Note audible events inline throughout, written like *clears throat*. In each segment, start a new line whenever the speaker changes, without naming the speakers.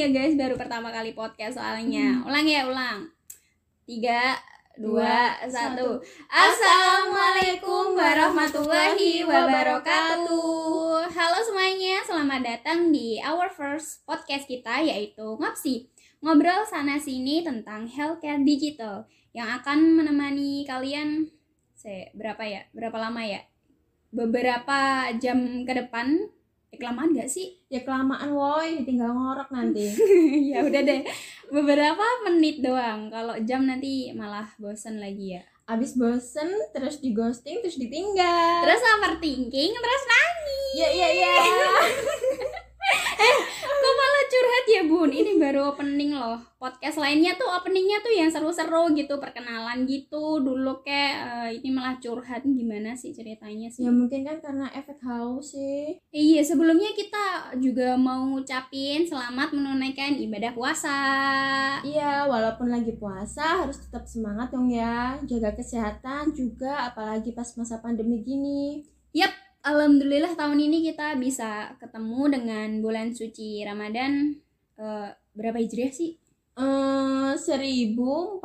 ya
guys, baru pertama kali podcast soalnya. Ulang ya ulang. Tiga, dua, satu. Assalamualaikum warahmatullahi wabarakatuh. Halo semuanya, selamat datang di our first podcast kita yaitu Ngapsi. Ngobrol sana sini tentang healthcare digital yang akan menemani kalian se berapa ya? Berapa lama ya? Beberapa jam ke depan. Eh, kelamaan gak sih?
Ya kelamaan woi, tinggal ngorok nanti. *laughs*
ya udah deh beberapa menit doang kalau jam nanti malah bosen lagi ya
Abis bosen terus di ghosting terus ditinggal.
terus overthinking terus nangis
ya ya ya. *laughs*
kok malah curhat ya bun? Ini baru opening loh. Podcast lainnya tuh openingnya tuh yang seru-seru gitu perkenalan gitu. Dulu kayak eh, ini malah curhat. Gimana sih ceritanya sih?
Ya mungkin kan karena efek haus sih.
iya sebelumnya kita juga mau ngucapin selamat menunaikan ibadah puasa.
Iya, walaupun lagi puasa harus tetap semangat dong ya, jaga kesehatan juga apalagi pas masa pandemi gini.
Alhamdulillah tahun ini kita bisa ketemu dengan bulan suci Ramadan eh, berapa hijriah sih?
Eh, 1442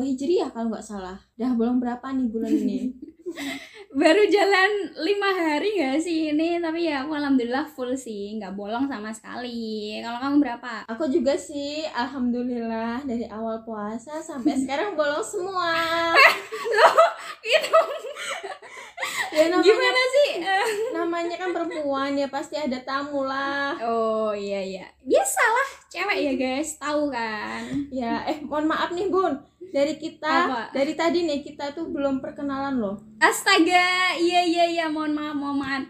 Hijriah kalau nggak salah. Dah belum berapa nih bulan ini? *laughs*
Baru jalan lima hari gak sih ini? Tapi ya aku alhamdulillah full sih, nggak bolong sama sekali. Kalau kamu berapa?
Aku juga sih, alhamdulillah dari awal puasa sampai *laughs* sekarang bolong semua.
Itu
Ya namanya,
gimana sih? *laughs*
Namanya kan perempuan ya pasti ada tamu lah.
Oh iya iya, biasalah cewek ya guys, tahu kan?
Ya, eh mohon maaf nih Bun, dari kita,
Apa?
dari tadi nih kita tuh belum perkenalan loh.
Astaga, iya iya iya, mohon maaf mohon maaf.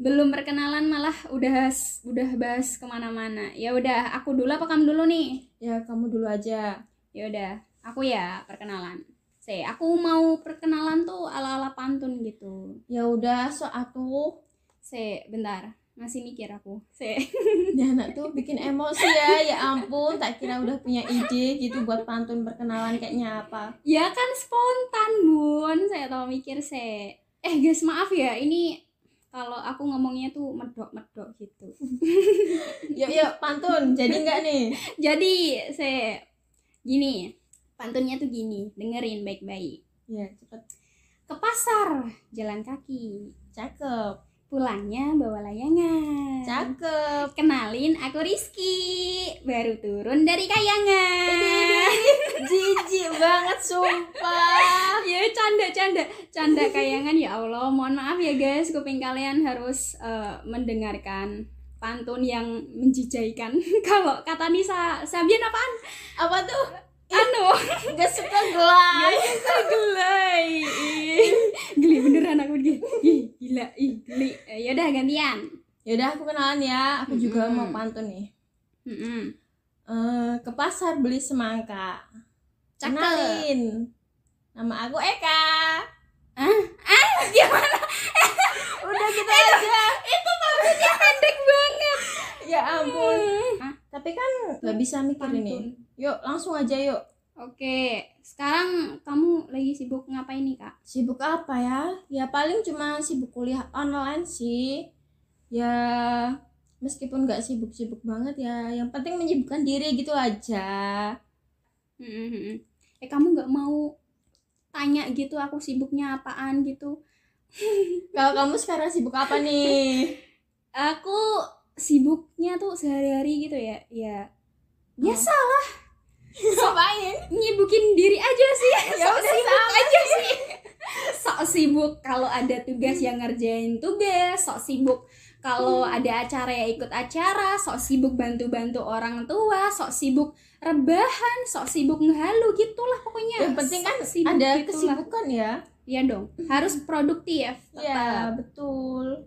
Belum perkenalan malah udah udah bahas ke mana-mana. Ya udah, aku dulu apa kamu dulu nih?
Ya kamu dulu aja.
Ya udah, aku ya perkenalan. Se, aku mau perkenalan tuh ala-ala pantun gitu.
Ya udah, so atuh.
Se, bentar, masih mikir aku. Se. *laughs*
Ya anak tuh bikin emosi ya, ya ampun, tak kira udah punya ide gitu buat pantun perkenalan kayaknya apa.
ya kan spontan, Bun. Saya tahu mikir, Se. Eh, guys, maaf ya, ini kalau aku ngomongnya tuh medok-medok gitu. *laughs*
Yuk yuk pantun, jadi nggak nih? *laughs*
Jadi, Se, gini, pantunnya tuh gini, dengerin baik-baik.
Ya cepet,
Ke pasar, jalan kaki.
cakep,
Pulangnya bawa layangan.
cakep.
Kenalin aku Rizky Baru turun dari kayangan
Jijik banget sumpah. *laughs*
Ya canda canda Canda kayangan ya Allah Mohon maaf ya guys Kuping kalian harus eh, mendengarkan Pantun yang menjijaikan *laughs* Kalau kata Nisa Sabian apaan?
Apa tuh?
Anu
Gak suka gelap.
Gelai Geli beneran aku geli Ih, Gila Ih, geli Eh, Yaudah gantian
Yaudah aku kenalan ya, aku juga
Mm-mm.
mau pantun nih.
Mm-mm.
Eh, ke pasar beli semangka.
Cakep.
Kenalin. Nama aku Eka.
Gimana? *laughs*
Udah gitu aja.
Itu maksudnya pendek banget
Ya ampun.
Hah?
Tapi kan nggak bisa mikir ini. Yuk langsung aja yuk.
Oke, sekarang kamu lagi sibuk ngapain nih kak?
Sibuk apa ya? Ya paling cuma sibuk kuliah online sih. Ya meskipun nggak sibuk-sibuk banget ya, yang penting menyibukkan diri gitu aja.
Hmm, Eh kamu nggak mau tanya gitu aku sibuknya apaan gitu?
Kalau kamu sekarang sibuk apa nih? *laughs*
Aku sibuknya tuh sehari-hari gitu ya, ya biasa lah
Ngapain?
nyibukin diri aja sih. *laughs*
Ya udah
sibuk aja sih. Sok sibuk kalau ada tugas yang ngerjain tugas, sok sibuk kalau ada acara ya ikut acara, sok sibuk bantu-bantu orang tua, sok sibuk rebahan, sok sibuk ngehalu gitulah pokoknya.
Yang penting kan
Sok sibuk
ada
gitulah.
kesibukan ya.
Iya dong, harus produktif.
Ya betul.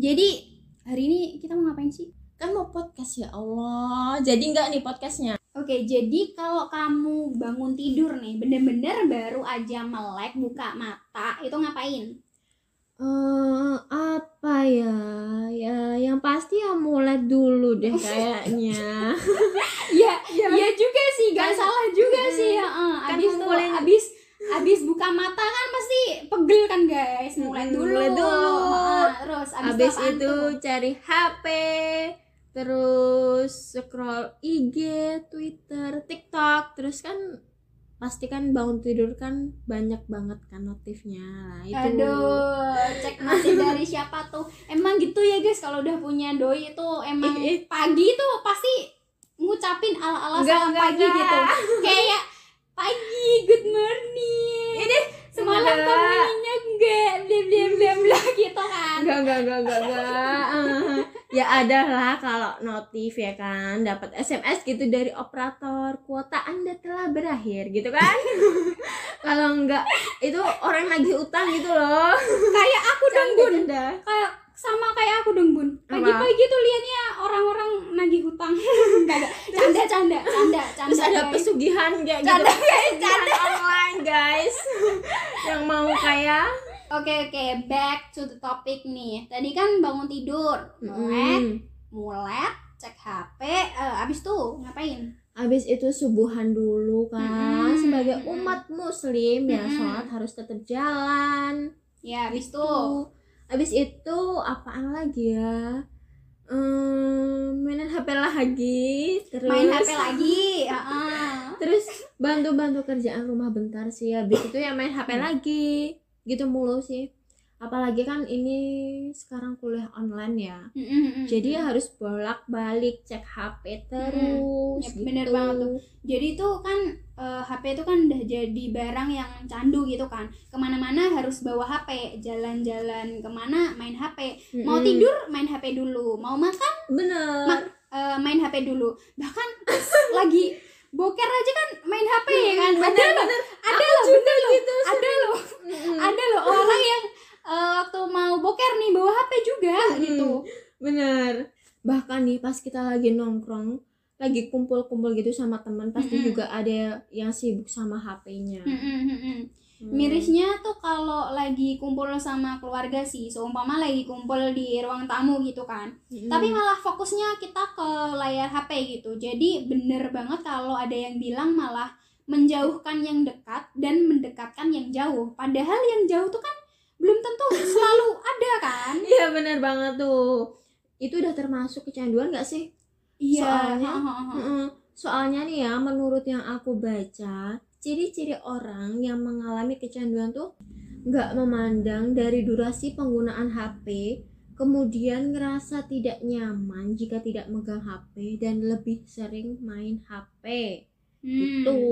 Jadi hari ini kita mau ngapain sih?
Kan mau podcast ya Allah. Jadi nggak nih podcastnya?
Oke, jadi kalau kamu bangun tidur nih, bener-bener baru aja melek, buka mata, itu ngapain?
Eh apa ya? Ya yang pasti ya mulai dulu deh *laughs* kayaknya.
Ya, ya juga sih, gak
Kan-
salah juga
Mm,
sih ya. eh.
kan
abis
ngumpulin-
abis abis buka mata kan pegel kan guys mulai dulu
mulai dulu.
Terus abis, apaan
itu
tuh?
cari HP, terus scroll IG, Twitter, TikTok, terus kan pasti kan bangun tidur kan banyak banget kan notifnya. Nah, itu.
Aduh, cek notif dari siapa tuh? Emang gitu ya guys, kalau udah punya doi itu emang
Ih, ih.
pagi tuh pasti ngucapin ala-ala
Enggak,
salam pagi
enggak.
gitu. Kayak pagi, good morning.
Ini
semalam kamu enggak? Bla bla bla bla gitu kan.
Enggak, enggak, enggak, enggak, enggak. Eh, *laughs* ya ada lah kalau notif ya kan dapat SMS gitu dari operator kuota Anda telah berakhir gitu kan. *laughs* kalau enggak itu orang nagih utang gitu loh.
Kayak aku dong Bun.
Canda.
Kayak sama kayak aku dong Bun. Pagi-pagi tuh liatnya orang-orang nagih hutang. *laughs* Enggak. Canda canda canda canda.
Terus ada
guys.
pesugihan kayak gitu.
Canda guys,
Pesugihan online guys. *laughs* Yang mau kaya.
Oke oke, back to the topic nih. Tadi kan bangun tidur, melek,
Mm.
mulek, cek HP, eh, abis tuh ngapain?
Habis itu subuhan dulu kan sebagai umat muslim ya sholat harus tetap jalan.
Ya abis tuh
Tuh. Habis itu apaan lagi ya? Hmm, mainin HP lagi, terus
main HP lagi. *laughs* heeh.
Terus bantu-bantu kerjaan rumah bentar sih. Habis itu ya main HP
Hmm.
lagi. Gitu mulu sih. Apalagi kan ini sekarang kuliah online ya.
Mm, mm, mm,
Jadi
mm.
harus bolak-balik cek HP terus
Ya,
gitu.
bener banget tuh. Jadi tuh kan eh, HP itu kan udah jadi barang yang candu gitu kan. Ke mana-mana harus bawa HP, jalan-jalan ke mana main HP. Mau
Mm-mm.
tidur main HP dulu, mau makan
bener.
Ma- eh, main HP dulu. Bahkan *laughs* lagi boker aja kan main HP ya kan. Ada
bener,
loh,
bener.
ada loh, bener loh.
gitu,
Ada loh, ada loh orang yang eh, waktu mau boker nih bawa HP juga
Mm-mm.
gitu.
Bener. Bahkan nih pas kita lagi nongkrong, lagi kumpul-kumpul gitu sama teman, pasti
Mm-mm.
juga ada yang sibuk sama HP-nya.
Mm, mm, mm, mm.
Hmm.
Mirisnya tuh kalau lagi kumpul sama keluarga sih, seumpama lagi kumpul di ruang tamu gitu kan.
Mm-mm.
Tapi malah fokusnya kita ke layar HP gitu. Jadi bener banget kalau ada yang bilang malah menjauhkan yang dekat dan mendekatkan yang jauh. Padahal yang jauh tuh kan belum tentu *laughs* selalu ada kan?
Iya bener banget tuh. Itu udah termasuk kecanduan gak sih?
Iya.
Soalnya-. Soalnya nih ya, menurut yang aku baca, ciri-ciri orang yang mengalami kecanduan tuh nggak memandang dari durasi penggunaan HP, kemudian ngerasa tidak nyaman jika tidak megang HP dan lebih sering main HP.
Hmm.
Gitu.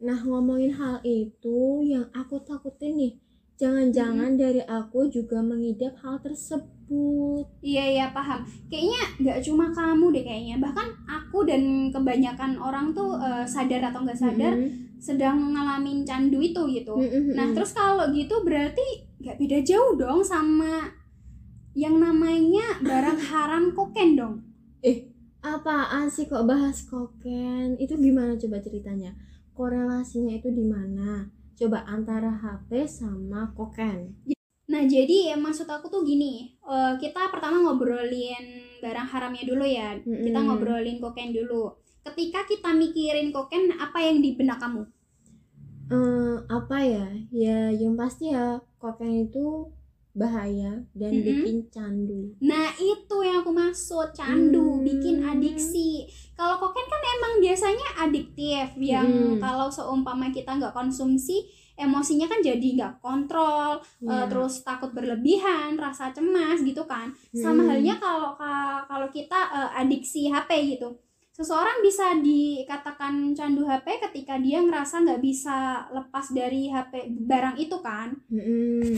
Nah, ngomongin hal itu yang aku takutin nih, jangan-jangan dari aku juga mengidap hal tersebut.
Iya iya paham. Kayaknya nggak cuma kamu deh kayaknya. Bahkan aku dan kebanyakan orang tuh eh, sadar atau nggak sadar
Mm-mm.
sedang ngalamin candu itu gitu.
Mm-mm.
Nah terus kalau gitu berarti nggak beda jauh dong sama yang namanya barang *laughs* haram koken dong.
apaan sih kok bahas koken? Itu gimana coba ceritanya? Korelasinya itu di mana? Coba antara HP sama koken.
Nah jadi ya, maksud aku tuh gini, eh, kita pertama ngobrolin barang haramnya dulu ya. Kita
Mm-mm.
ngobrolin koken dulu. Ketika kita mikirin koken, apa yang di benak kamu?
Eh, apa ya? Ya yang pasti ya koken itu bahaya dan
Mm-mm.
bikin candu.
Nah itu yang aku maksud candu,
Hmm.
bikin adiksi. Kalau koken kan emang biasanya adiktif, yang
Hmm.
kalau seumpama kita nggak konsumsi, emosinya kan jadi nggak kontrol, eh,
Ya.
terus takut berlebihan, rasa cemas gitu kan. Sama
Hmm.
halnya kalau ka- kalau kita eh, adiksi HP gitu. Seseorang bisa dikatakan candu HP ketika dia ngerasa nggak bisa lepas dari HP barang itu kan.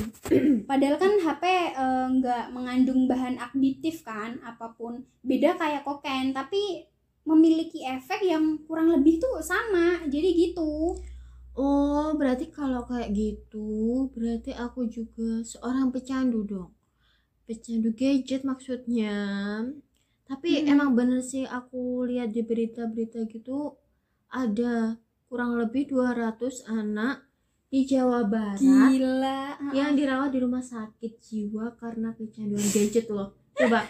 *clears throat* Padahal kan HP eh, nggak mengandung bahan aktif kan, apa pun beda kayak kokain, tapi memiliki efek yang kurang lebih tuh sama. Jadi gitu.
Oh, berarti kalau kayak gitu, berarti aku juga seorang pecandu dong. Pecandu gadget maksudnya. Tapi
Hmm.
emang bener sih aku lihat di berita-berita gitu ada kurang lebih 200 anak di Jawa Barat
Gila.
yang dirawat di rumah sakit jiwa karena kecanduan gadget loh. Coba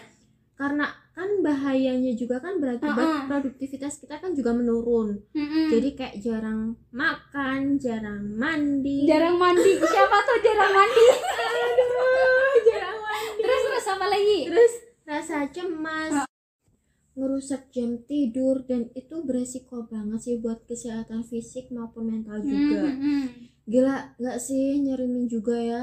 karena kan bahayanya juga kan berakibat
Uh-uh.
produktivitas kita kan juga menurun
Mm-mm.
jadi kayak jarang makan jarang mandi
jarang mandi siapa tuh jarang mandi *laughs*
Aduh, jarang mandi
terus terus apa lagi
terus rasa cemas ngerusak jam tidur dan itu beresiko banget sih buat kesehatan fisik maupun mental juga
Mm-mm.
gila nggak sih nyerimin juga ya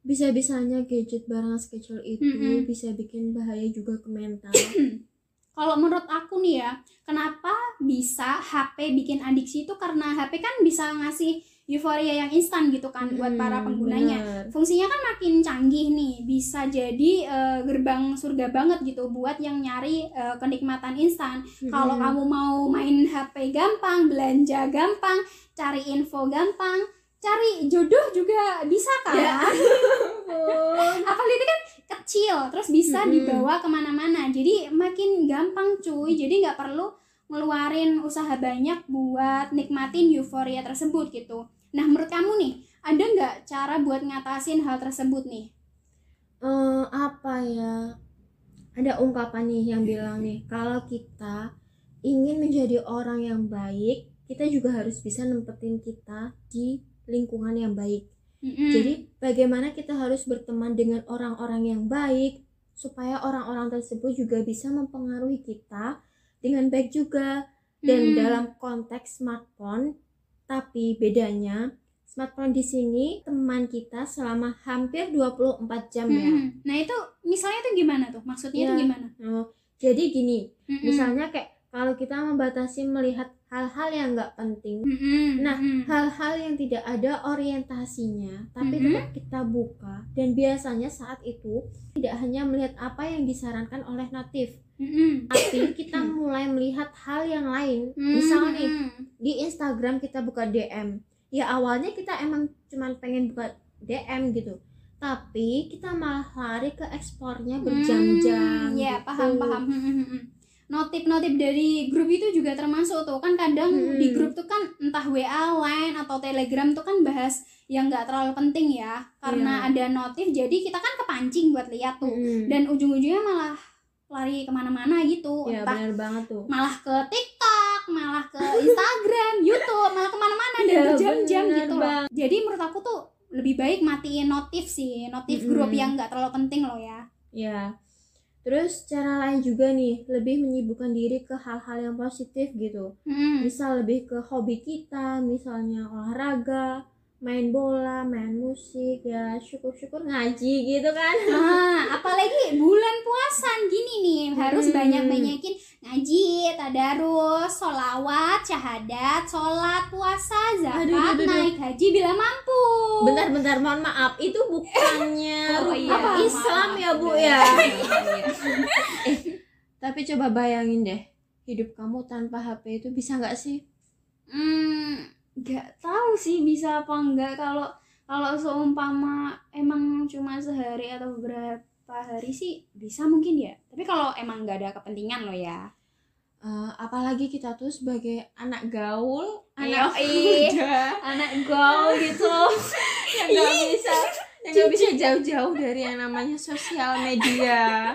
bisa-bisanya gadget barang sekecil itu
Mm-mm.
bisa bikin bahaya juga ke mental *clears throat*
kalau menurut aku nih ya kenapa bisa HP bikin adiksi itu karena HP kan bisa ngasih euforia yang instan gitu kan buat para
Mm,
penggunanya
bener.
fungsinya kan makin canggih nih bisa jadi eh, gerbang surga banget gitu buat yang nyari eh, kenikmatan instan kalau
Mm-mm.
kamu mau main HP gampang belanja gampang cari info gampang cari jodoh juga bisa kan
Ya. *laughs*
apalagi itu kan kecil terus bisa
Mm-mm.
dibawa ke mana-mana jadi makin gampang cuy jadi nggak perlu ngeluarin usaha banyak buat nikmatin euforia tersebut gitu nah menurut kamu nih ada nggak cara buat ngatasin hal tersebut nih
Eh, apa ya ada ungkapan nih yang bilang nih kalau kita ingin menjadi orang yang baik kita juga harus bisa nempetin kita di lingkungan yang baik
Mm-mm.
jadi bagaimana kita harus berteman dengan orang-orang yang baik supaya orang-orang tersebut juga bisa mempengaruhi kita dengan baik juga dan
Mm-mm.
dalam konteks smartphone tapi bedanya smartphone di sini teman kita selama hampir 24 jam ya
Mm-mm. nah itu misalnya tuh gimana tuh maksudnya
Ya.
itu gimana
Oh, jadi gini,
Mm-mm.
misalnya kayak kalau kita membatasi melihat hal-hal yang nggak penting,
Mm-mm.
Nah,
Mm-mm.
hal-hal yang tidak ada orientasinya, tapi
Mhm.
tetap kita buka. Dan biasanya saat itu tidak hanya melihat apa yang disarankan oleh notif,
Mm-mm.
tapi kita mulai melihat hal yang lain.
Mm-mm.
Misalnya nih, di Instagram kita buka DM. Ya awalnya kita emang cuman pengen buka DM gitu. Tapi kita malah lari ke ekspornya berjam-jam.
Hmm, ya
gitu.
paham paham Hmm, hmm, hmm. Notif-notif dari grup itu juga termasuk tuh kan kadang
Hmm.
di grup tuh kan entah WA, Line atau Telegram tuh kan bahas yang nggak terlalu penting ya karena ada notif jadi kita kan kepancing buat lihat tuh
Mm-mm.
dan ujung-ujungnya malah lari ke mana-mana gitu
ya
entah
benar banget tuh.
malah ke TikTok malah ke Instagram *laughs* YouTube malah ke mana-mana dan
Ya,
berjam-jam
bener
gitu loh jadi menurut aku tuh lebih baik matiin notif sih notif
Mm-mm.
grup yang nggak terlalu penting loh ya
Ya. Terus cara lain juga nih, lebih menyibukkan diri ke hal-hal yang positif gitu.
Hmm.
Misal lebih ke hobi kita, misalnya olahraga, main bola, main musik, ya syukur-syukur ngaji gitu kan.
Nah, apalagi bulan puasa gini nih harus
Hmm.
banyak-banyakin ngaji, tadarus, solawat, syahadat, sholat, puasa, zakat,
Aduh, aduh, aduh.
naik haji bila mampu.
Bentar-bentar, mohon maaf, itu bukannya *laughs*
Oh, iya,
Islam
maaf,
ya Bu ya. *laughs* eh, tapi coba bayangin deh, hidup kamu tanpa HP itu bisa nggak sih?
Hmm, nggak tahu sih bisa apa enggak kalau kalau seumpama emang cuma sehari atau beberapa hari sih bisa mungkin ya. Tapi kalau emang nggak ada kepentingan loh ya.
Eh, apalagi kita tuh sebagai anak gaul, anak muda,
Anak gaul gitu. *laughs*
yang nggak bisa yang nggak bisa jauh-jauh dari yang namanya sosial media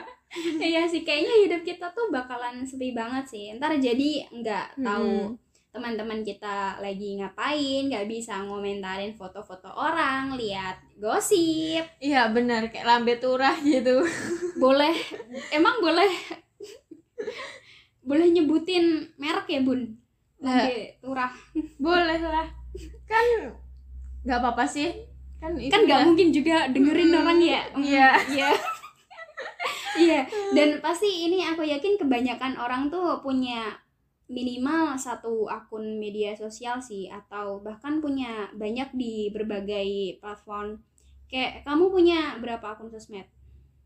Iya sih, kayaknya hidup kita tuh bakalan sepi banget sih. Ntar jadi nggak tahu teman-teman kita lagi ngapain, nggak bisa ngomentarin foto-foto orang, lihat gosip.
iya benar kayak lambe turah gitu *laughs*
Boleh, emang boleh boleh nyebutin merek ya bun? Lambe turah.
boleh lah kan nggak apa-apa sih kan itu
Kan nggak mungkin juga dengerin
Mm,
orang ya. Mm,
iya.
Iya. *laughs* Iya, dan pasti ini aku yakin kebanyakan orang tuh punya minimal satu akun media sosial sih atau bahkan punya banyak di berbagai platform. Kayak kamu punya berapa akun sosmed?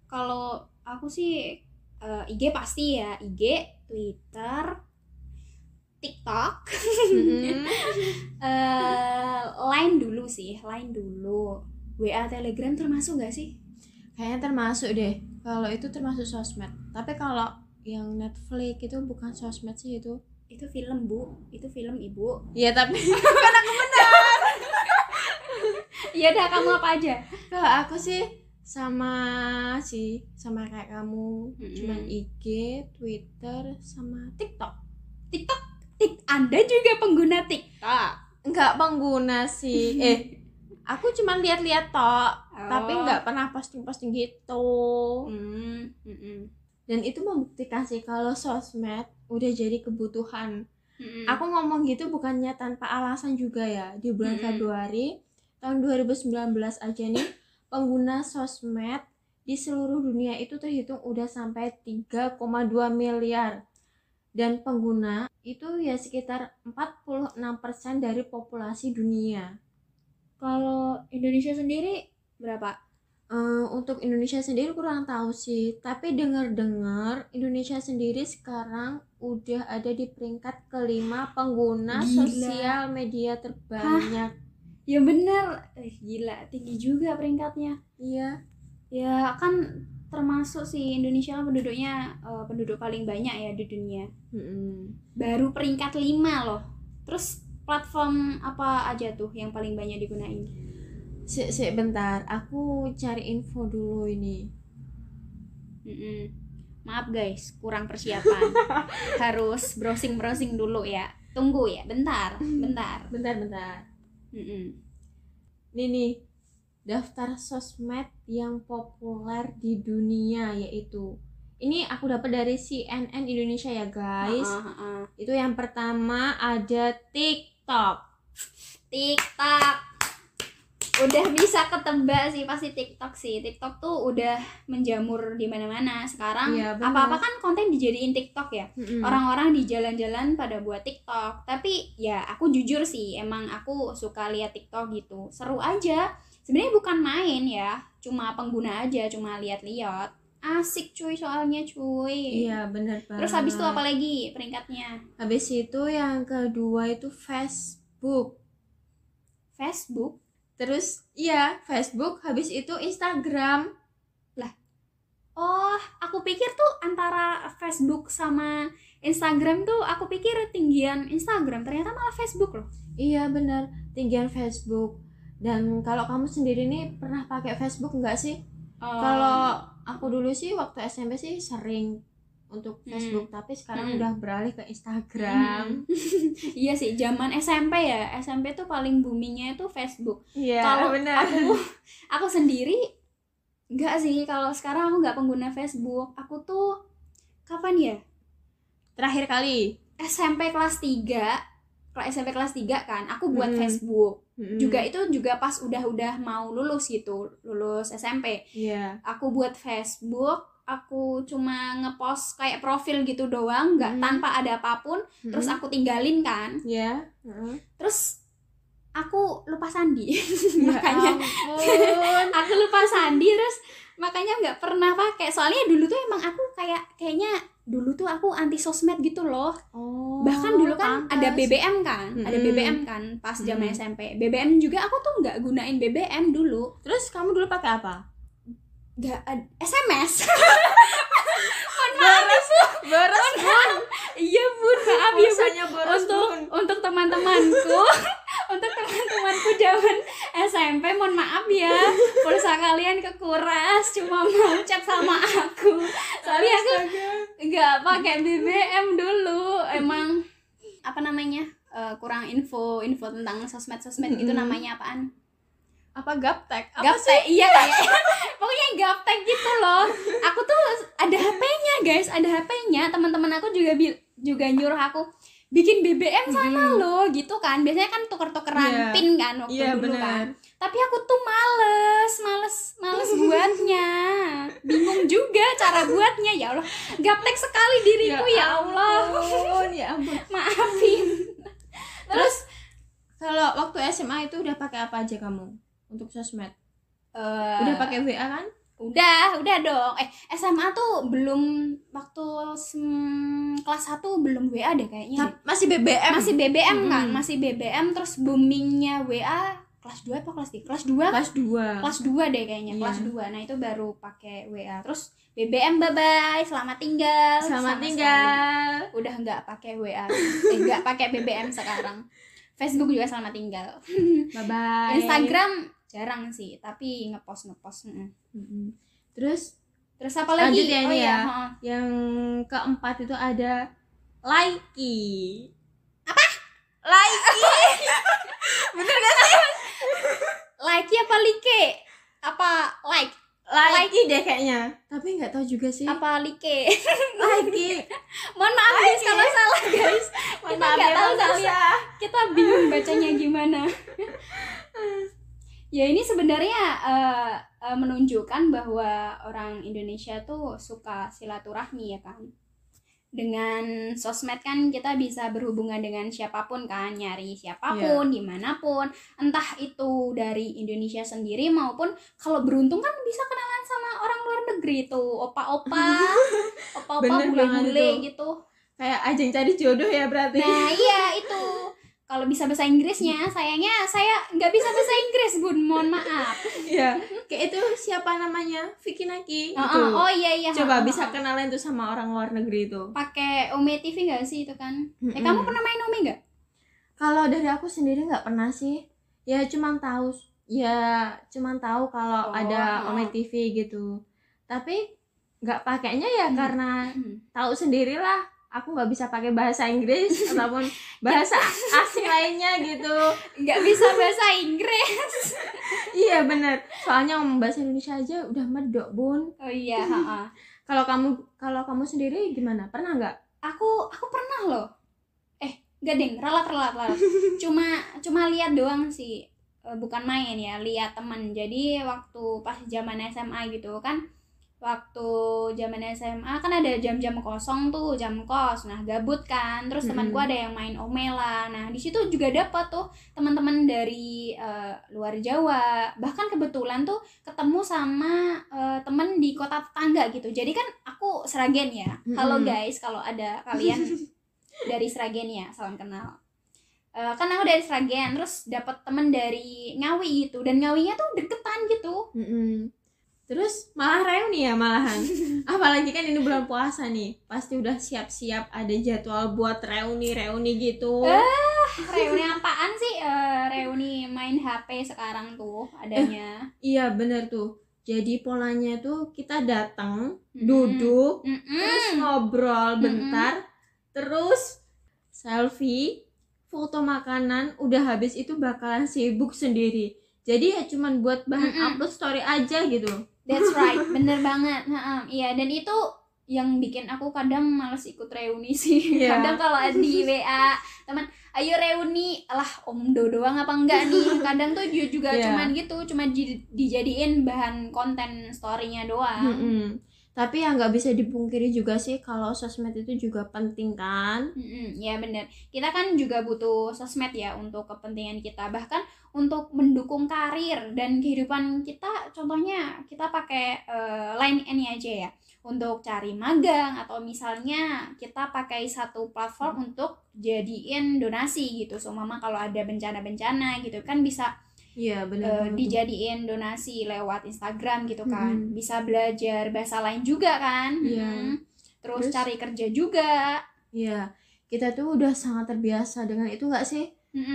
Kalau aku sih eh, IG pasti ya, IG, Twitter, TikTok,
Mm-mm. *laughs*
eh Line dulu sih, Line dulu. WA Telegram termasuk gak sih?
kayaknya termasuk deh kalau itu termasuk sosmed tapi kalau yang Netflix itu bukan sosmed sih itu
Itu film, Bu. Itu film, Ibu.
ya tapi
Iya dah kamu apa aja?
kalau aku sih sama sih sama kayak kamu
Mm-mm.
cuman IG Twitter sama TikTok
TikTok Tik Anda juga pengguna TikTok
nggak pengguna sih *laughs* eh aku cuman lihat-lihat tok tapi
Oh.
nggak pernah posting-posting gitu
Hmm, mm-mm.
dan itu membuktikan sih kalau sosmed udah jadi kebutuhan
Mm-mm.
aku ngomong gitu bukannya tanpa alasan juga ya di bulan
Mm-mm.
Februari tahun 2019 aja nih pengguna sosmed di seluruh dunia itu terhitung udah sampai 3,2 miliar dan pengguna itu ya sekitar 46% dari populasi dunia
Kalau Indonesia sendiri berapa?
Eh, untuk Indonesia sendiri kurang tahu sih tapi dengar-dengar Indonesia sendiri sekarang udah ada di peringkat kelima pengguna
Gila.
sosial media terbanyak
Ya bener, eh, gila tinggi juga peringkatnya.
iya
Ya kan termasuk sih Indonesia kan penduduknya eh, penduduk paling banyak ya di dunia.
Mm-mm.
Baru peringkat 5 loh. Terus platform apa aja tuh yang paling banyak digunain?
Sik, sik bentar, aku cari info dulu ini.
Mm-mm. Maaf guys, kurang persiapan. *laughs* Harus browsing-browsing dulu ya. Tunggu ya, bentar, bentar.
Bentar, bentar.
Mm-mm.
Ini nih, daftar sosmed yang populer di dunia yaitu. Ini aku dapat dari CNN Indonesia ya guys.
Ah, ah, ah.
Itu yang pertama ada TikTok.
TikTok. Udah bisa ketebak sih pasti TikTok sih. TikTok tuh udah menjamur di mana-mana. Sekarang
benar.
apa-apa kan konten dijadiin TikTok ya.
Mm-mm.
Orang-orang di jalan-jalan pada buat TikTok. Tapi ya aku jujur sih, emang aku suka lihat TikTok gitu. Seru aja. Sebenarnya bukan main ya, cuma pengguna aja, cuma lihat-lihat. Asik cuy soalnya cuy.
Iya, benar banget.
Terus habis itu apa lagi peringkatnya?
Habis itu yang kedua itu Facebook.
Facebook.
Terus iya, Facebook, habis itu Instagram.
Oh, aku pikir tuh antara Facebook sama Instagram tuh aku pikir tinggian Instagram, ternyata malah Facebook loh.
Iya benar, tinggian Facebook. Dan kalau kamu sendiri nih pernah pakai Facebook nggak sih?
Oh.
Kalau aku dulu sih waktu SMP sih sering untuk
Hmm.
Facebook, tapi sekarang
Hmm.
udah beralih ke Instagram. *laughs*
iya sih, zaman SMP ya, SMP tuh paling boomingnya itu Facebook.
Iya,
Kalau
benar.
aku aku sendiri nggak sih, kalau sekarang aku nggak pengguna Facebook. Aku tuh kapan ya?
Terakhir kali.
SMP kelas 3 kelas SMP kelas 3 kan, aku buat
Hmm.
Facebook.
Mm-mm.
Juga itu juga pas udah-udah mau lulus gitu, lulus SMP.
Iya.
aku buat Facebook aku cuma ngepost kayak profil gitu doang nggak
Mhm.
tanpa ada apa pun terus aku tinggalin kan
Iya. Heeh.
terus aku lupa sandi *laughs*
Ya
makanya
ampun. *laughs*
aku lupa sandi terus makanya nggak pernah pakai soalnya dulu tuh emang aku kayak kayaknya dulu tuh aku anti sosmed gitu loh
Oh,
bahkan dulu kan ada
pantas.
BBM kan ada
Mhm.
BBM kan pas zaman
Mhm.
SMP BBM juga aku tuh nggak gunain BBM dulu
Terus kamu dulu pakai apa?
Nggak SMS *laughs*
Boros bun.
iya bun. Maaf ya bun.
Boros
untuk
bun.
untuk teman-temanku *laughs* untuk teman-temanku zaman SMP mohon maaf ya. Pulsa kalian kekuras cuma mau chat sama aku. Soalnya aku nggak pakai BBM dulu. Emang apa namanya eh, kurang info info tentang sosmed sosmed gitu
Mm-mm.
namanya apaan
Apa gaptek? Apa sih?
gaptek iya. Kayak *laughs* pokoknya gaptek gitu loh. Aku tuh ada HP-nya guys. Ada HP-nya teman-teman aku juga bil- juga nyuruh aku bikin BBM sana loh gitu kan. Biasanya kan tuker-tukeran
Iya.
pin kan waktu
Iya
dulu
benar.
kan tapi aku tuh males males males buatnya. Bingung juga cara buatnya. Ya Allah gaptek sekali diriku ya, Allah.
ampun, ya ampun. *laughs*
maafin.
Terus kalau waktu SMA itu udah pakai apa aja kamu untuk sosmed?
Eh,
Udah pakai WA kan?
Udah, udah dong. Eh, SMA tuh belum waktu kelas 1 belum WA deh kayaknya. deh.
Masih BBM.
Masih BBM kan,
Mm-mm.
masih BBM terus boomingnya WA kelas 2 apa kelas 3? Kelas 2?
kelas 2.
Kelas 2 deh kayaknya,
Iya.
kelas 2. Nah, itu baru pakai WA. Terus BBM bye bye, selamat tinggal.
Selamat
Sama
tinggal.
sekali. Udah nggak pakai WA. eh, nggak pakai BBM sekarang. Facebook juga selamat tinggal. *laughs*
Bye bye.
Instagram jarang sih tapi ngepost ngepost mm.
Mm-mm. terus
terus apa lagi?
ya
oh iya
ya.
heeh.
yang keempat itu ada likey apa? Likey *laughs* bener gak sih?
Like apa like? Apa like?
Likey deh kayaknya. Tapi nggak tahu juga sih.
Apa like? *laughs*
Likey *laughs*
mohon maaf guys kalau salah guys.
Mohon
kita nggak
ya,
tahu kita bingung bacanya gimana ya ini sebenarnya eh, eh, menunjukkan bahwa orang Indonesia tuh suka silaturahmi ya kan dengan sosmed kan kita bisa berhubungan dengan siapa pun kan nyari siapa pun di mana pun. Entah itu dari Indonesia sendiri maupun kalau beruntung kan bisa kenalan sama orang luar negeri tuh. Opa-opa *laughs* opa-opa bule-bule
tuh.
gitu.
Kayak ajeng cari jodoh ya berarti.
Nah iya itu kalau bisa bahasa Inggrisnya sayangnya saya nggak bisa bahasa Inggris bun mohon maaf.
Iya, kayak itu siapa namanya? Vicky Naki.
Oh,
itu.
oh, oh, iya iya.
Coba
Oh,
bisa
oh.
kenalan tuh sama orang luar negeri itu.
pakai Ome TV nggak sih itu kan? Eh
Mm-mm.
kamu pernah main Ome nggak?
Kalau dari aku sendiri nggak pernah sih. Ya cuman tahu ya cuman tahu kalau
Oh,
ada
oh.
Ome TV gitu. Tapi nggak pakainya ya
Hmm.
karena
Hmm.
tahu sendirilah aku nggak bisa pakai bahasa Inggris *laughs* ataupun bahasa asing lainnya gitu.
Nggak bisa bahasa Inggris. *laughs*
Iya bener. Soalnya ngomong bahasa Indonesia aja udah medok bun.
Oh iya.
Kalau kamu kalau kamu sendiri gimana? Pernah nggak?
Aku aku pernah loh. Eh nggak deng relat relat relat. *laughs* Cuma cuma lihat doang sih. Eh, bukan main ya lihat teman jadi waktu pas zaman SMA gitu kan waktu zaman SMA kan ada jam-jam kosong tuh jam kos. Nah gabut kan. Terus temanku
Mm-mm.
ada yang main omela nah di situ juga dapat tuh teman-teman dari eh, luar Jawa. Bahkan kebetulan tuh ketemu sama eh, temen di kota tetangga gitu. Jadi kan aku Seragen ya. Halo guys kalau ada kalian *laughs* dari Seragen ya salam kenal. Eh, kan aku dari Seragen terus dapat temen dari Ngawi gitu. Dan Ngawinya tuh deketan gitu.
Mm-mm. Terus malah reuni ya malahan. *laughs* Apalagi kan ini bulan puasa nih, pasti udah siap-siap ada jadwal buat reuni-reuni gitu.
Eh. *laughs* reuni apaan sih Eh, reuni main HP sekarang tuh adanya
Iya bener tuh. Jadi polanya tuh kita datang,
Mm-mm.
duduk,
Mm-mm.
terus ngobrol bentar, terus selfie, foto makanan, udah habis itu bakalan sibuk sendiri. Jadi ya cuman buat bahan
Mm-mm.
upload story aja gitu.
That's *laughs* right, bener banget. Ha-ha, Iya, dan itu yang bikin aku kadang males ikut reuni sih. *laughs*
Iya.
Kadang kalau di WA teman, ayo reuni, lah om do doang apa enggak nih? *laughs* Kadang tuh ju- juga
Iya.
cuman gitu, cuma di- dijadiin bahan konten story-nya doang.
Mm-mm. Tapi ya nggak bisa dipungkiri juga sih kalau sosmed itu juga penting kan.
Mm-mm, ya bener. Kita kan juga butuh sosmed ya untuk kepentingan kita, bahkan untuk mendukung karir dan kehidupan kita. Contohnya kita pakai eh, Line ini aja ya untuk cari magang atau misalnya kita pakai satu platform untuk jadiin donasi gitu. So mama kalau ada bencana-bencana gitu kan bisa
Iya benar. tuh.
dijadiin donasi lewat Instagram gitu kan.
Mm-mm.
Bisa belajar bahasa lain juga kan.
Iya.
Mm-mm. Terus,
Terus?
cari kerja juga.
Iya, kita tuh udah sangat terbiasa dengan itu nggak sih?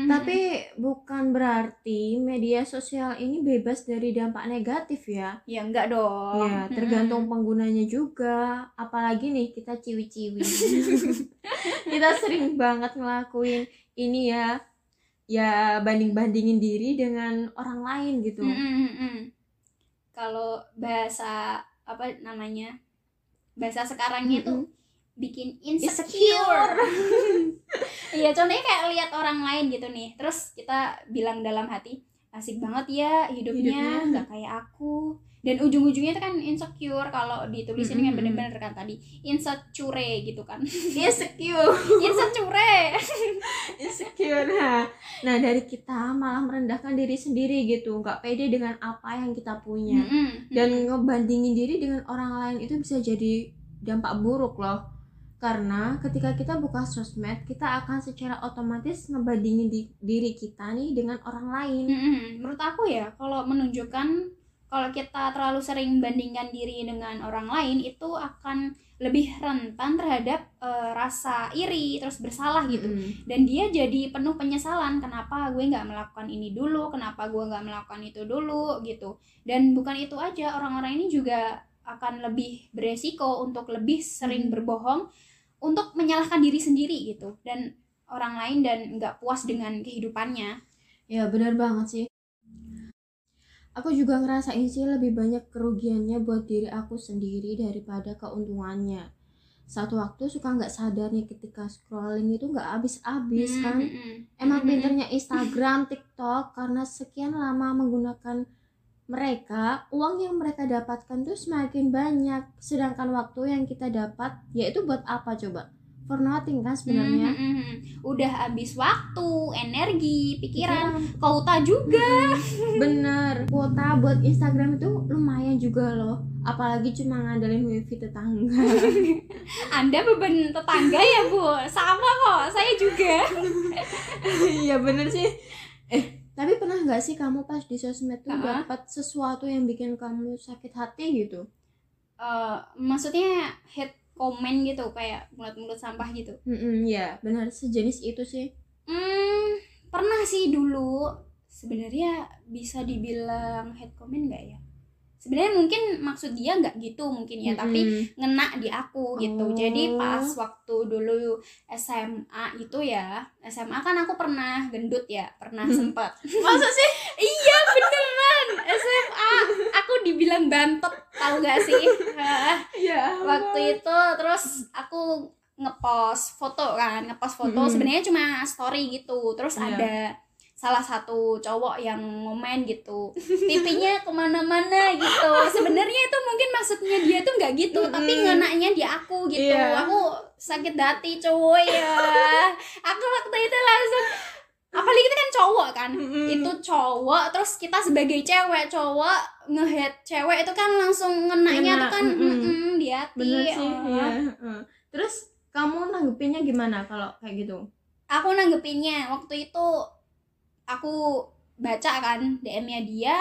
Tapi bukan berarti media sosial ini bebas dari dampak negatif ya.
Ya enggak dong.
Ya, tergantung penggunanya juga. Apalagi nih kita ciwi-ciwi. *laughs* kita sering banget ngelakuin ini ya. Ya banding-bandingin diri dengan orang lain gitu.
Kalau bahasa apa namanya? Bahasa sekarangnya itu
Mm-mm.
Bikin
Insecure. *laughs*
Iya, contohnya kayak lihat orang lain gitu nih. Terus kita bilang dalam hati, asik banget ya hidupnya, nggak kayak aku. Dan ujung-ujungnya itu kan insecure kalau ditulisin kan
Mm-mm.
bener-bener kan tadi insecure gitu kan. *laughs*
Insecure.
insecure. *laughs*
insecure nah. nah dari kita malah merendahkan diri sendiri gitu nggak pede dengan apa yang kita punya dan ngebandingin diri dengan orang lain itu bisa jadi dampak buruk loh karena ketika kita buka sosmed kita akan secara otomatis ngebandingin di- diri kita nih dengan orang lain
Mm-mm. Menurut aku ya, kalau menunjukkan kalau kita terlalu sering bandingkan diri dengan orang lain itu akan lebih rentan terhadap eh, rasa iri terus bersalah gitu
Mm-mm.
dan dia jadi penuh penyesalan kenapa gue nggak melakukan ini dulu kenapa gue nggak melakukan itu dulu gitu dan bukan itu aja orang-orang ini juga akan lebih beresiko untuk lebih sering
Hmm.
berbohong untuk menyalahkan diri sendiri gitu dan orang lain dan nggak puas dengan kehidupannya
Ya benar banget sih. Aku juga ngerasain sih lebih banyak kerugiannya buat diri aku sendiri daripada keuntungannya. Satu waktu suka nggak sadar nih ketika scrolling itu nggak habis-habis
Hmm,
kan.
hmm, hmm.
Emang
Hmm,
pinternya Instagram, TikTok karena sekian lama menggunakan mereka, uang yang mereka dapatkan tuh semakin banyak. Sedangkan waktu yang kita dapat yaitu buat apa coba? For nothing kan sebenarnya.
Hmm, hmm, hmm. udah habis waktu energi pikiran kota juga
Bener, kuota buat Instagram itu lumayan juga loh. Apalagi cuma ngandelin wifi tetangga. *laughs*
anda beban tetangga ya bu sama kok saya juga *laughs*
Iya bener sih. Eh, tapi pernah nggak sih kamu pas di sosmed tuh dapat sesuatu yang bikin kamu sakit hati gitu?
Eh, maksudnya hate comment gitu kayak mulut-mulut sampah gitu.
Hmm, ya benar. Sejenis itu sih.
hmm pernah sih dulu. Sebenarnya bisa dibilang hate comment nggak ya sebenarnya mungkin maksud dia nggak gitu mungkin ya tapi
Mm-mm.
ngena di aku gitu.
Oh.
Jadi pas waktu dulu SMA itu ya, SMA kan aku pernah gendut ya, pernah sempet.
masa sih? *laughs*
iya beneran SMA. Aku dibilang bantet, tahu gak sih?
Ya.
waktu itu terus aku ngepost foto kan, ngepost foto
Mm-mm.
sebenarnya cuma story gitu. Terus
Iya.
ada salah satu cowok yang ngomen gitu pipinya ke mana-mana gitu sebenarnya itu mungkin maksudnya dia tuh nggak gitu tapi
Mm-mm.
ngenaknya di aku gitu
Iya.
aku sakit hati cowok ya aku waktu itu langsung apalagi itu kan cowok kan
Mm-mm.
itu cowok terus kita sebagai cewek cowok ngehead cewek itu kan langsung ngenaknya
Ngena,
tuh kan
mm-mm.
mm-mm, di hati
Bener sih.
oh.
Iya. heeh. Terus kamu nanggepinnya gimana kalau kayak gitu?
aku nanggepinnya waktu itu aku baca kan DM-nya dia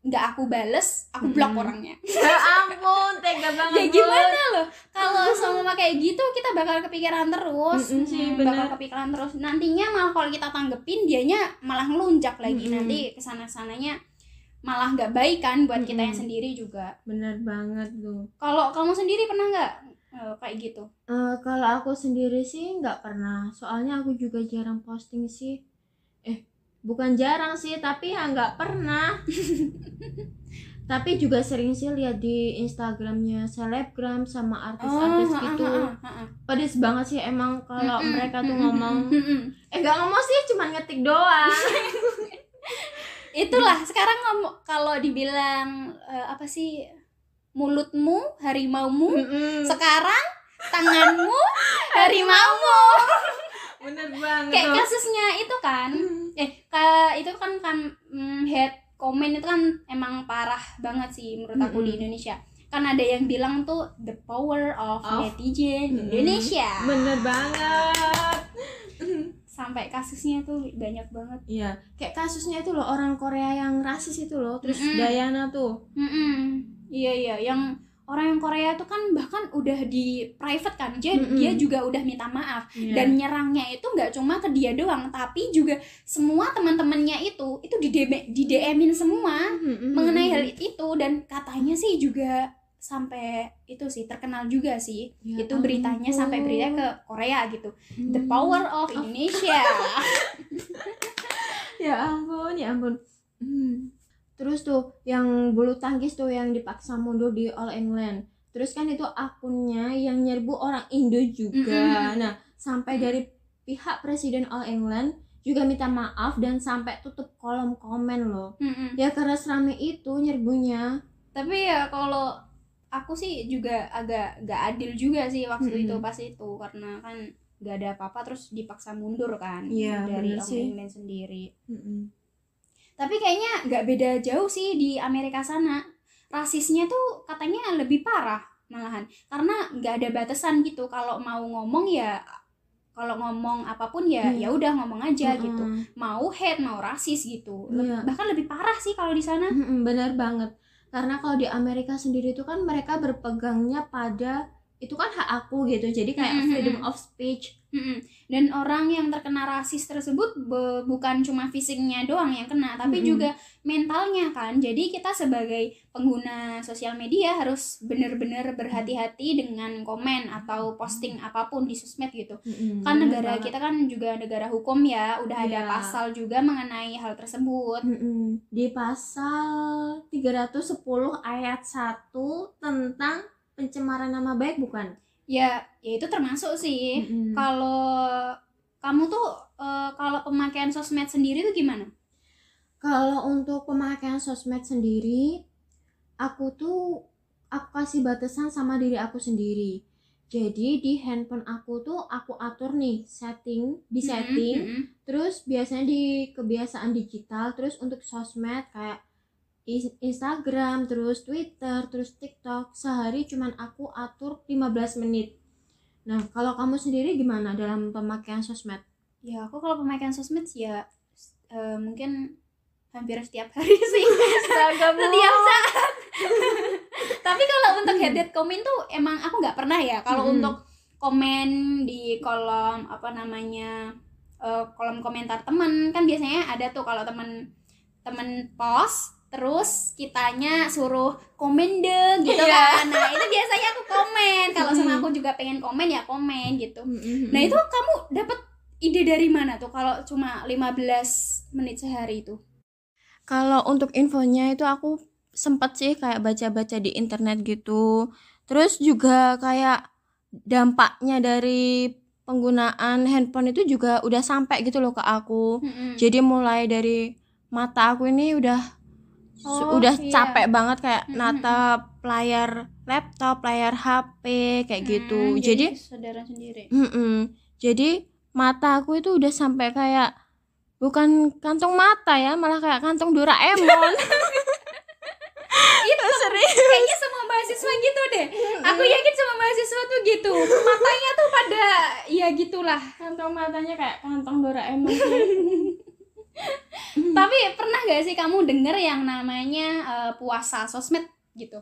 nggak aku bales aku blok
Mm-mm.
orangnya *laughs*
ya ampun, tega banget.
ya gimana loh kalau sama kayak gitu kita bakal kepikiran terus
Mm-mm sih,
Mm,
bener.
bakal kepikiran terus nantinya malah kalau kita tanggepin dianya malah ngelunjak lagi
Mm-mm.
nanti ke sana sananya malah nggak baik kan buat kita yang sendiri juga
Bener banget tuh.
kalau kamu sendiri pernah nggak eh, kayak gitu
Eh, kalau aku sendiri sih nggak pernah. Soalnya aku juga jarang posting sih. Bukan jarang sih, tapi ya nggak pernah. *laughs* tapi juga sering sih lihat di Instagramnya selebgram sama artis-artis
ha,
gitu.
ha, ha, ha.
Pedes banget sih emang kalau
Mm-mm,
mereka tuh ngomong. Eh, nggak ngomong sih, cuma ngetik doang. *laughs*
itulah sekarang ngomong kalau dibilang eh, apa sih mulutmu harimaumu
Mm-mm.
sekarang tanganmu *laughs* harimaumu
Bener banget.
kayak kasusnya itu kan
Mm.
eh ka, itu kan kan mm, head comment itu kan emang parah banget sih menurut aku di
Mm-mm.
Indonesia kan ada yang bilang tuh the power of,
Of-
netizen
Mm-mm.
Indonesia
Bener banget. *laughs*
sampai kasusnya tuh banyak banget
Iya, kayak kasusnya itu loh orang Korea yang rasis itu loh, terus
Mm-mm.
Dayana tuh.
Mm-mm. iya iya yang orang yang Korea tuh kan bahkan udah di private kan dia
Mm-mm.
dia juga udah minta maaf
Iya.
dan nyerangnya itu nggak cuma ke dia doang tapi juga semua teman-temannya itu itu di DM di DM-in semua
Mm-mm.
mengenai hal itu dan katanya sih juga sampai itu sih terkenal juga sih
Ya
itu beritanya sampai berita ke Korea gitu the
Hmm.
power of Indonesia *laughs*
ya ampun ya ampun Hmm. Terus tuh yang bulu tangkis tuh yang dipaksa mundur di All England terus kan itu akunnya yang nyerbu orang Indo juga nah sampai dari pihak presiden All England juga minta maaf dan sampai tutup kolom komen loh
Mm-mm.
ya karena serame itu nyerbunya
tapi ya kalau aku sih juga agak gak adil juga sih waktu
Mm-mm.
itu pas itu karena kan gak ada apa-apa terus dipaksa mundur kan
Iya,
dari All
sih.
England sendiri
Mm-mm.
Tapi kayaknya nggak beda jauh sih di Amerika sana. Rasisnya tuh katanya lebih parah malahan. Karena nggak ada batasan gitu. Kalau mau ngomong ya kalau ngomong apa pun ya
Iya.
ya udah ngomong aja gitu.
Mm-mm.
mau hate mau rasis gitu.
Iya.
bahkan lebih parah sih kalau di sana.
Mm-mm, benar banget. Karena kalau di Amerika sendiri itu kan mereka berpegangnya pada itu kan hak aku gitu jadi kayak
Mm-mm.
freedom of speech
Mm-mm. Dan orang yang terkena rasis tersebut be- bukan cuma fisiknya doang yang kena, tapi
Mm-mm.
juga mentalnya kan. Jadi kita sebagai pengguna sosial media harus benar-benar berhati-hati dengan komen atau posting apa pun di sosmed gitu. Kan
Bener
negara
banget.
kita kan juga negara hukum ya, udah ada
Iya.
pasal juga mengenai hal tersebut.
Mm-mm. di pasal 310 ayat 1 tentang pencemaran nama baik bukan
Ya, ya itu termasuk sih.
Mm-mm.
Kalau kamu tuh eh, kalau pemakaian sosmed sendiri tuh gimana?
Kalau untuk pemakaian sosmed sendiri, aku tuh aku kasih batasan sama diri aku sendiri. Jadi di handphone aku tuh aku atur nih setting, di setting.
Mm-mm,
Terus biasanya di kebiasaan digital, terus untuk sosmed kayak Instagram, terus Twitter, terus TikTok, sehari cuman aku atur 15 menit. Nah, kalau kamu sendiri gimana dalam pemakaian sosmed?
Ya aku kalau pemakaian sosmed sih ya eh, mungkin hampir setiap hari *laughs* sih.
Setiap
setiap saat. *laughs* Tapi kalau untuk headed comment tuh emang aku nggak pernah ya. Kalau
Mm-mm.
untuk komen di kolom apa namanya eh, kolom komentar temen kan biasanya ada tuh kalau temen temen post terus kitanya suruh komen deh gitu
Iya.
kan. Nah itu biasanya aku komen. Kalau sama aku juga pengen komen ya komen gitu. Nah itu kamu dapat ide dari mana tuh kalau cuma 15 menit sehari itu?
Kalau untuk infonya itu aku sempet sih kayak baca-baca di internet gitu. Terus juga kayak dampaknya dari penggunaan handphone itu juga udah sampai gitu loh ke aku.
Mm-mm.
Jadi mulai dari mata aku ini udah
Oh,
udah
iya.
capek banget kayak
Mm-mm.
natap layar laptop, layar HP kayak gitu.
Hmm,
Jadi
kesadaran sendiri.
Mm-mm. Jadi mata aku itu udah sampai kayak bukan kantong mata ya, malah kayak kantong Doraemon. *laughs*
Itu kayaknya semua mahasiswa gitu deh. Aku yakin semua mahasiswa tuh gitu. Matanya tuh pada ya gitulah.
kantong matanya kayak kantong Doraemon. *laughs*
Tapi pernah gak sih kamu denger yang namanya eh, puasa sosmed gitu?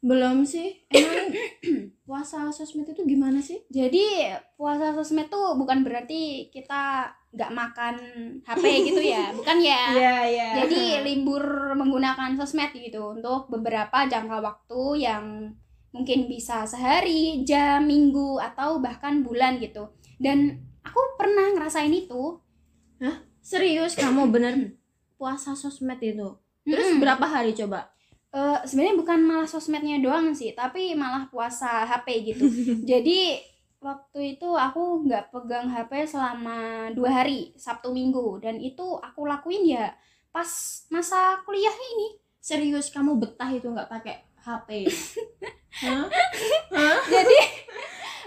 Belum sih. Emang *clears throat* puasa sosmed itu gimana sih?
Jadi puasa sosmed tuh bukan berarti kita nggak makan HP *laughs* gitu ya, bukan ya?
iya.
Jadi libur menggunakan sosmed gitu untuk beberapa jangka waktu yang mungkin bisa sehari, jam, minggu atau bahkan bulan gitu. Dan aku pernah ngerasain itu.
Serius kamu bener puasa sosmed itu. Terus
Mm-mm.
berapa hari coba?
Eh, sebenarnya bukan malah sosmednya doang sih, tapi malah puasa HP gitu. *laughs* Jadi waktu itu aku nggak pegang HP selama dua hari, Sabtu Minggu, dan itu aku lakuin ya pas masa kuliah ini.
Serius kamu betah itu nggak pakai HP? Hah? *laughs* Hah?
jadi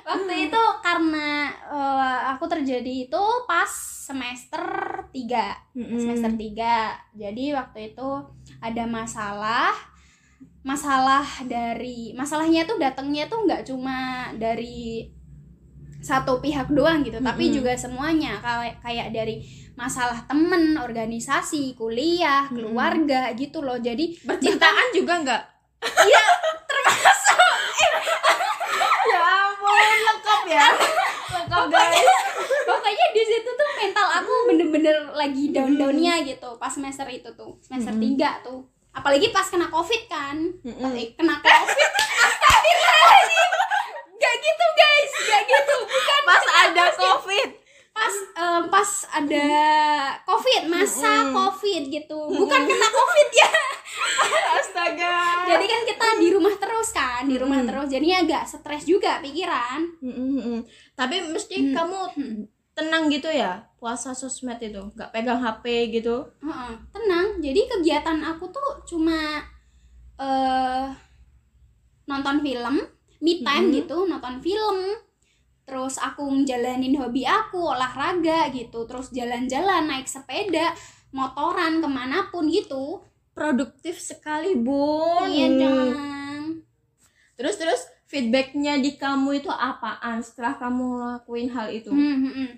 waktu itu karena eh, aku terjadi itu pas semester 3
Mm-mm.
semester 3 jadi waktu itu ada masalah masalah dari masalahnya tuh datangnya tuh nggak cuma dari satu pihak doang gitu tapi
Mm-mm.
juga semuanya kayak kayak dari masalah temen organisasi kuliah keluarga gitu loh jadi
Percintaan juga nggak?
Iya, termasuk
ya *laughs* ampun lengkap ya? Lengkap guys.
Pokoknya di situ tuh mental aku bener-bener lagi down-downnya gitu pas semester itu tuh. Semester
Mm-mm.
3 tuh. Apalagi pas kena covid kan. Pas eh, kena covid. Astagfirullahaladzim. Gak gitu guys. Gak gitu. Bukan
pas ada covid.
Pas em, pas ada covid masa
Mm-mm.
covid gitu. Bukan kena covid ya
astaga
jadi kan kita di rumah terus kan di rumah
Mm-mm.
terus jadinya agak stres juga pikiran
Mm-mm. tapi mesti
Mm.
kamu
Mm.
tenang gitu ya puasa sosmed itu nggak pegang HP gitu
Heeh, tenang. Jadi kegiatan aku tuh cuma eh nonton film, me time
Mhm.
gitu, nonton film. Terus aku ngejalanin hobi aku, olahraga gitu. Terus jalan-jalan, naik sepeda, motoran ke mana pun gitu.
Produktif sekali bun
Iya, Jang.
terus terus feedbacknya di kamu itu apaan setelah kamu lakuin hal itu
Hmm, hmm, hmm.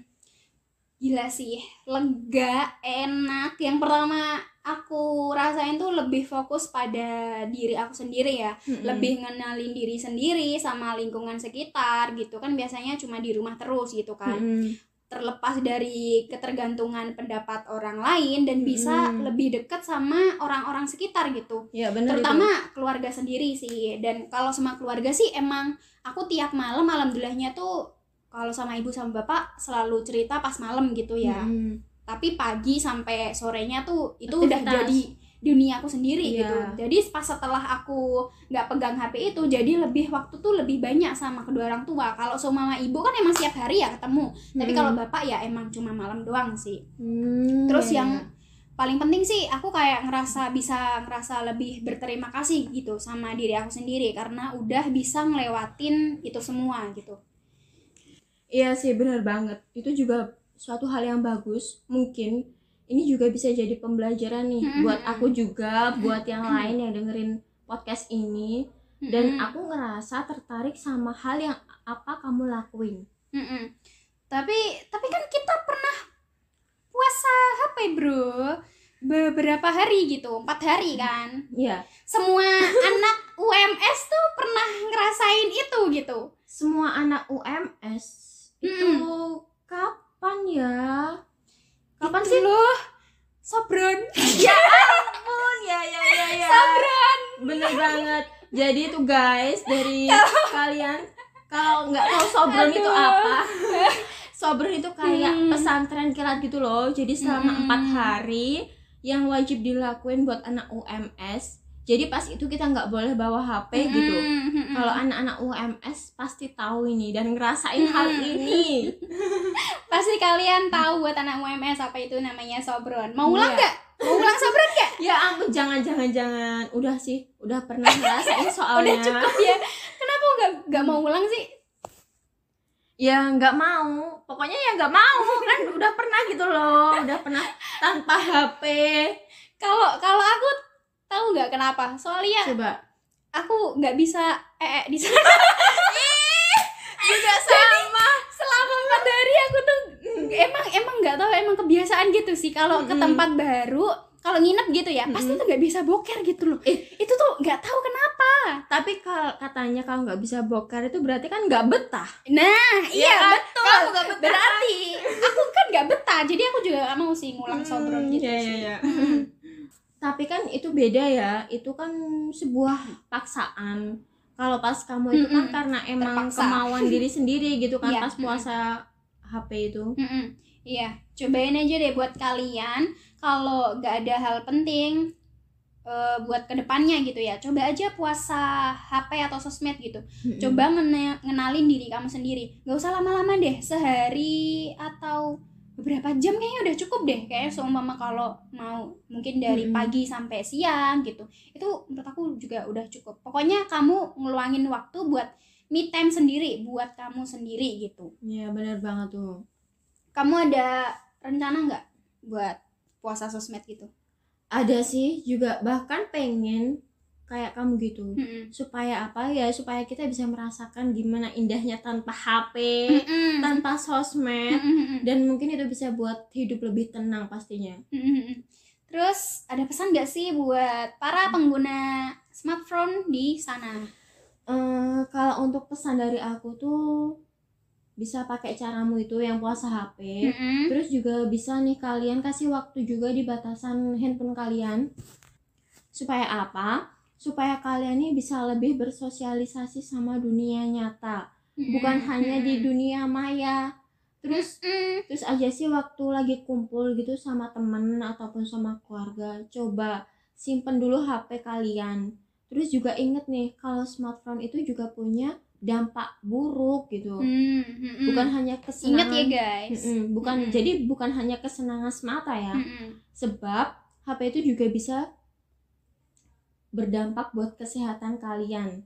gila sih lega enak yang pertama aku rasain tuh lebih fokus pada diri aku sendiri ya
Mm-mm.
lebih ngenalin diri sendiri sama lingkungan sekitar gitu kan biasanya cuma di rumah terus gitu kan
Mm-mm.
Terlepas dari ketergantungan pendapat orang lain dan bisa
Mm-mm.
lebih dekat sama orang-orang sekitar gitu.
Ya benar
terutama keluarga sendiri sih. Dan kalau sama keluarga sih emang aku tiap malam alhamdulillahnya tuh kalau sama ibu sama bapak selalu cerita pas malam gitu ya. Tapi pagi sampai sorenya tuh itu udah
Aktivitas.
jadi dunia aku sendiri
Iya.
gitu jadi pas setelah aku nggak pegang HP itu jadi lebih waktu tuh lebih banyak sama kedua orang tua kalau sama mama ibu kan emang setiap hari ya ketemu tapi kalau bapak ya emang cuma malam doang sih
Hmm,
terus
ya,
yang
ya.
paling penting sih aku kayak ngerasa bisa ngerasa lebih berterima kasih gitu sama diri aku sendiri karena udah bisa ngelewatin itu semua gitu
Iya sih benar banget. Itu juga suatu hal yang bagus. Mungkin ini juga bisa jadi pembelajaran nih
Mm-mm.
buat aku juga, buat yang lain yang dengerin podcast ini. Dan
Mm-mm.
aku ngerasa tertarik sama hal yang apa kamu lakuin.
Mm-mm. tapi tapi kan kita pernah puasa HP bro beberapa hari gitu empat hari kan
Iya.
semua *laughs* anak UMS tuh pernah ngerasain itu gitu
Semua anak UMS itu kapan ya? Kapan
Itu
sih?
loh sobron *laughs*
Ya ampun, ya ya ya ya.
sobron
Bener banget. Jadi itu guys dari *laughs* kalian kalau nggak tahu sobron itu apa? *laughs* Sobron itu kayak
Hmm.
pesantren kilat gitu loh. Jadi selama
Hmm.
empat hari yang wajib dilakuin buat anak UMS. Jadi pas itu kita nggak boleh bawa HP gitu.
Mm-mm.
Kalau anak-anak UMS pasti tahu ini dan ngerasain hal
Hmm.
ini. *laughs*
pasti kalian tahu buat anak UMS apa itu namanya sobron mau ulang
Iya.
nggak mau ulang sobron nggak *laughs*
Ya ampun jangan jangan jangan. Udah sih, udah pernah ngerasain *laughs* soalnya.
udah cukup ya kenapa nggak nggak mau ulang sih
ya nggak mau pokoknya ya nggak mau kan udah pernah gitu loh udah pernah tanpa HP
kalau kalau aku tahu nggak kenapa soalnya
coba
aku nggak bisa eh di sana *laughs*
juga *laughs* sama
selama empat hari aku tuh emang emang nggak tahu emang kebiasaan gitu sih kalau ke
Mm-mm.
tempat baru kalau nginep gitu ya pasti
Mm-mm.
tuh nggak bisa boker gitu loh
Eh.
itu tuh nggak tahu kenapa
tapi kalau katanya kalau nggak bisa bokar itu berarti kan nggak betah
nah iya
kan?
betul
kamu nggak betah
berarti aku kan nggak betah jadi aku juga nggak mau sih ngulang sobron gitu
ya, ya,
sih
ya.
Mm-mm.
Tapi kan itu beda ya itu kan sebuah paksaan kalau pas kamu itu kan
Mm-mm.
karena emang
Terpaksa.
kemauan diri sendiri gitu kan *laughs*
Iya,
pas puasa HP itu
Mm-mm. Iya, cobain aja deh buat kalian kalau nggak ada hal penting eh, buat ke depannya gitu ya. Coba aja puasa HP atau sosmed gitu.
Mm-mm.
Coba ngenalin diri kamu sendiri. Gak usah lama-lama deh, sehari atau beberapa jam kayaknya udah cukup deh. Kayaknya seumpama kalau mau mungkin dari
Mm-mm.
pagi sampai siang gitu. Itu menurut aku juga udah cukup. Pokoknya kamu ngeluangin waktu buat me time sendiri, buat kamu sendiri gitu
Iya benar banget tuh
kamu ada rencana nggak buat puasa sosmed gitu?
ada sih juga bahkan pengen kayak kamu gitu
Mm-mm.
supaya apa ya supaya kita bisa merasakan gimana indahnya tanpa HP
Mm-mm.
tanpa sosmed
Mm-mm.
dan mungkin itu bisa buat hidup lebih tenang pastinya
Mm-mm. Terus ada pesan nggak sih buat para pengguna smartphone di sana?
Eh, kalau untuk pesan dari aku tuh bisa pakai caramu itu yang puasa HP
Mm-mm.
terus juga bisa nih kalian kasih waktu juga di batasan handphone kalian supaya apa supaya kalian nih bisa lebih bersosialisasi sama dunia nyata bukan hanya di dunia maya terus
Mm-mm.
terus aja sih waktu lagi kumpul gitu sama temen ataupun sama keluarga coba simpen dulu HP kalian terus juga inget nih kalau smartphone itu juga punya dampak buruk gitu
Mm-mm.
bukan hanya
Ingat
kesenangan
ya guys.
Mm-mm, bukan
Mm-mm.
jadi bukan hanya kesenangan semata ya
Mm-mm.
sebab HP itu juga bisa berdampak buat kesehatan kalian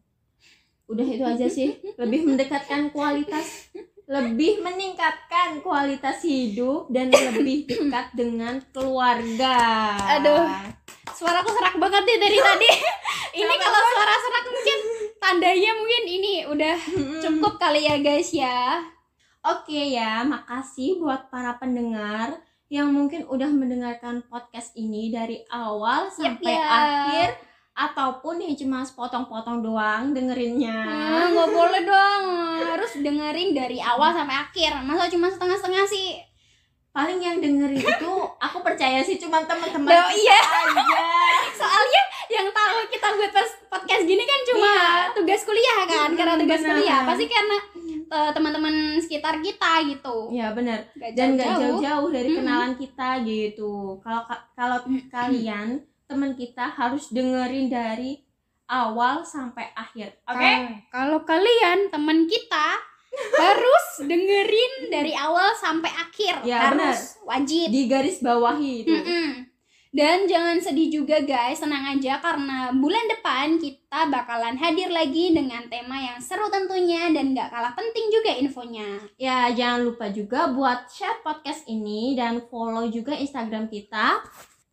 udah itu aja sih *laughs* lebih mendekatkan kualitas lebih meningkatkan kualitas hidup dan lebih dekat dengan keluarga
Aduh. Suaraku serak banget nih dari tadi. *laughs* ini kalau suara serak mungkin tandanya mungkin ini udah cukup kali ya guys ya.
Oke ya, makasih buat para pendengar yang mungkin udah mendengarkan podcast ini dari awal sampai
yap.
akhir ataupun yang cuma sepotong-potong doang dengerinnya.
Ah, nggak boleh dong harus dengerin dari awal sampai akhir masa cuma setengah-setengah sih
Paling yang dengerin itu aku percaya sih cuma teman-teman kita
iya.
aja. *laughs*
soalnya yang tahu kita buat podcast gini kan cuma
Iya.
tugas kuliah kan karena
Mm,
tugas
benar.
kuliah pasti karena eh, teman-teman sekitar kita gitu
Ya benar. Dan nggak
jauh-jauh.
dari
Mm-mm.
kenalan kita gitu. Kalau ka- kalau kalian teman kita harus dengerin dari awal sampai akhir. Oke?
Kalau- kalau kalian teman kita *laughs* harus dengerin dari awal sampai akhir
Ya,
harus wajib
Di garis bawahi itu.
Mm-mm. Dan jangan sedih juga guys, tenang aja karena bulan depan kita bakalan hadir lagi dengan tema yang seru tentunya dan gak kalah penting juga infonya.
Ya, jangan lupa juga buat share podcast ini dan follow juga Instagram kita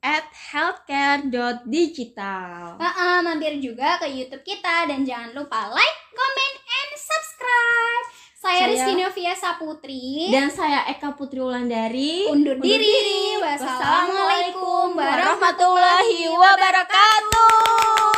at healthcare.digital.
Heeh, mampir juga ke YouTube kita dan jangan lupa like, comment, and subscribe. Saya,
Saya-
Rizky Novia Saputri.
Dan saya Eka Putri Wulandari.
undur
Undur
diri.
diri.
Wassalamualaikum
warahmatullahi wabarakatuh.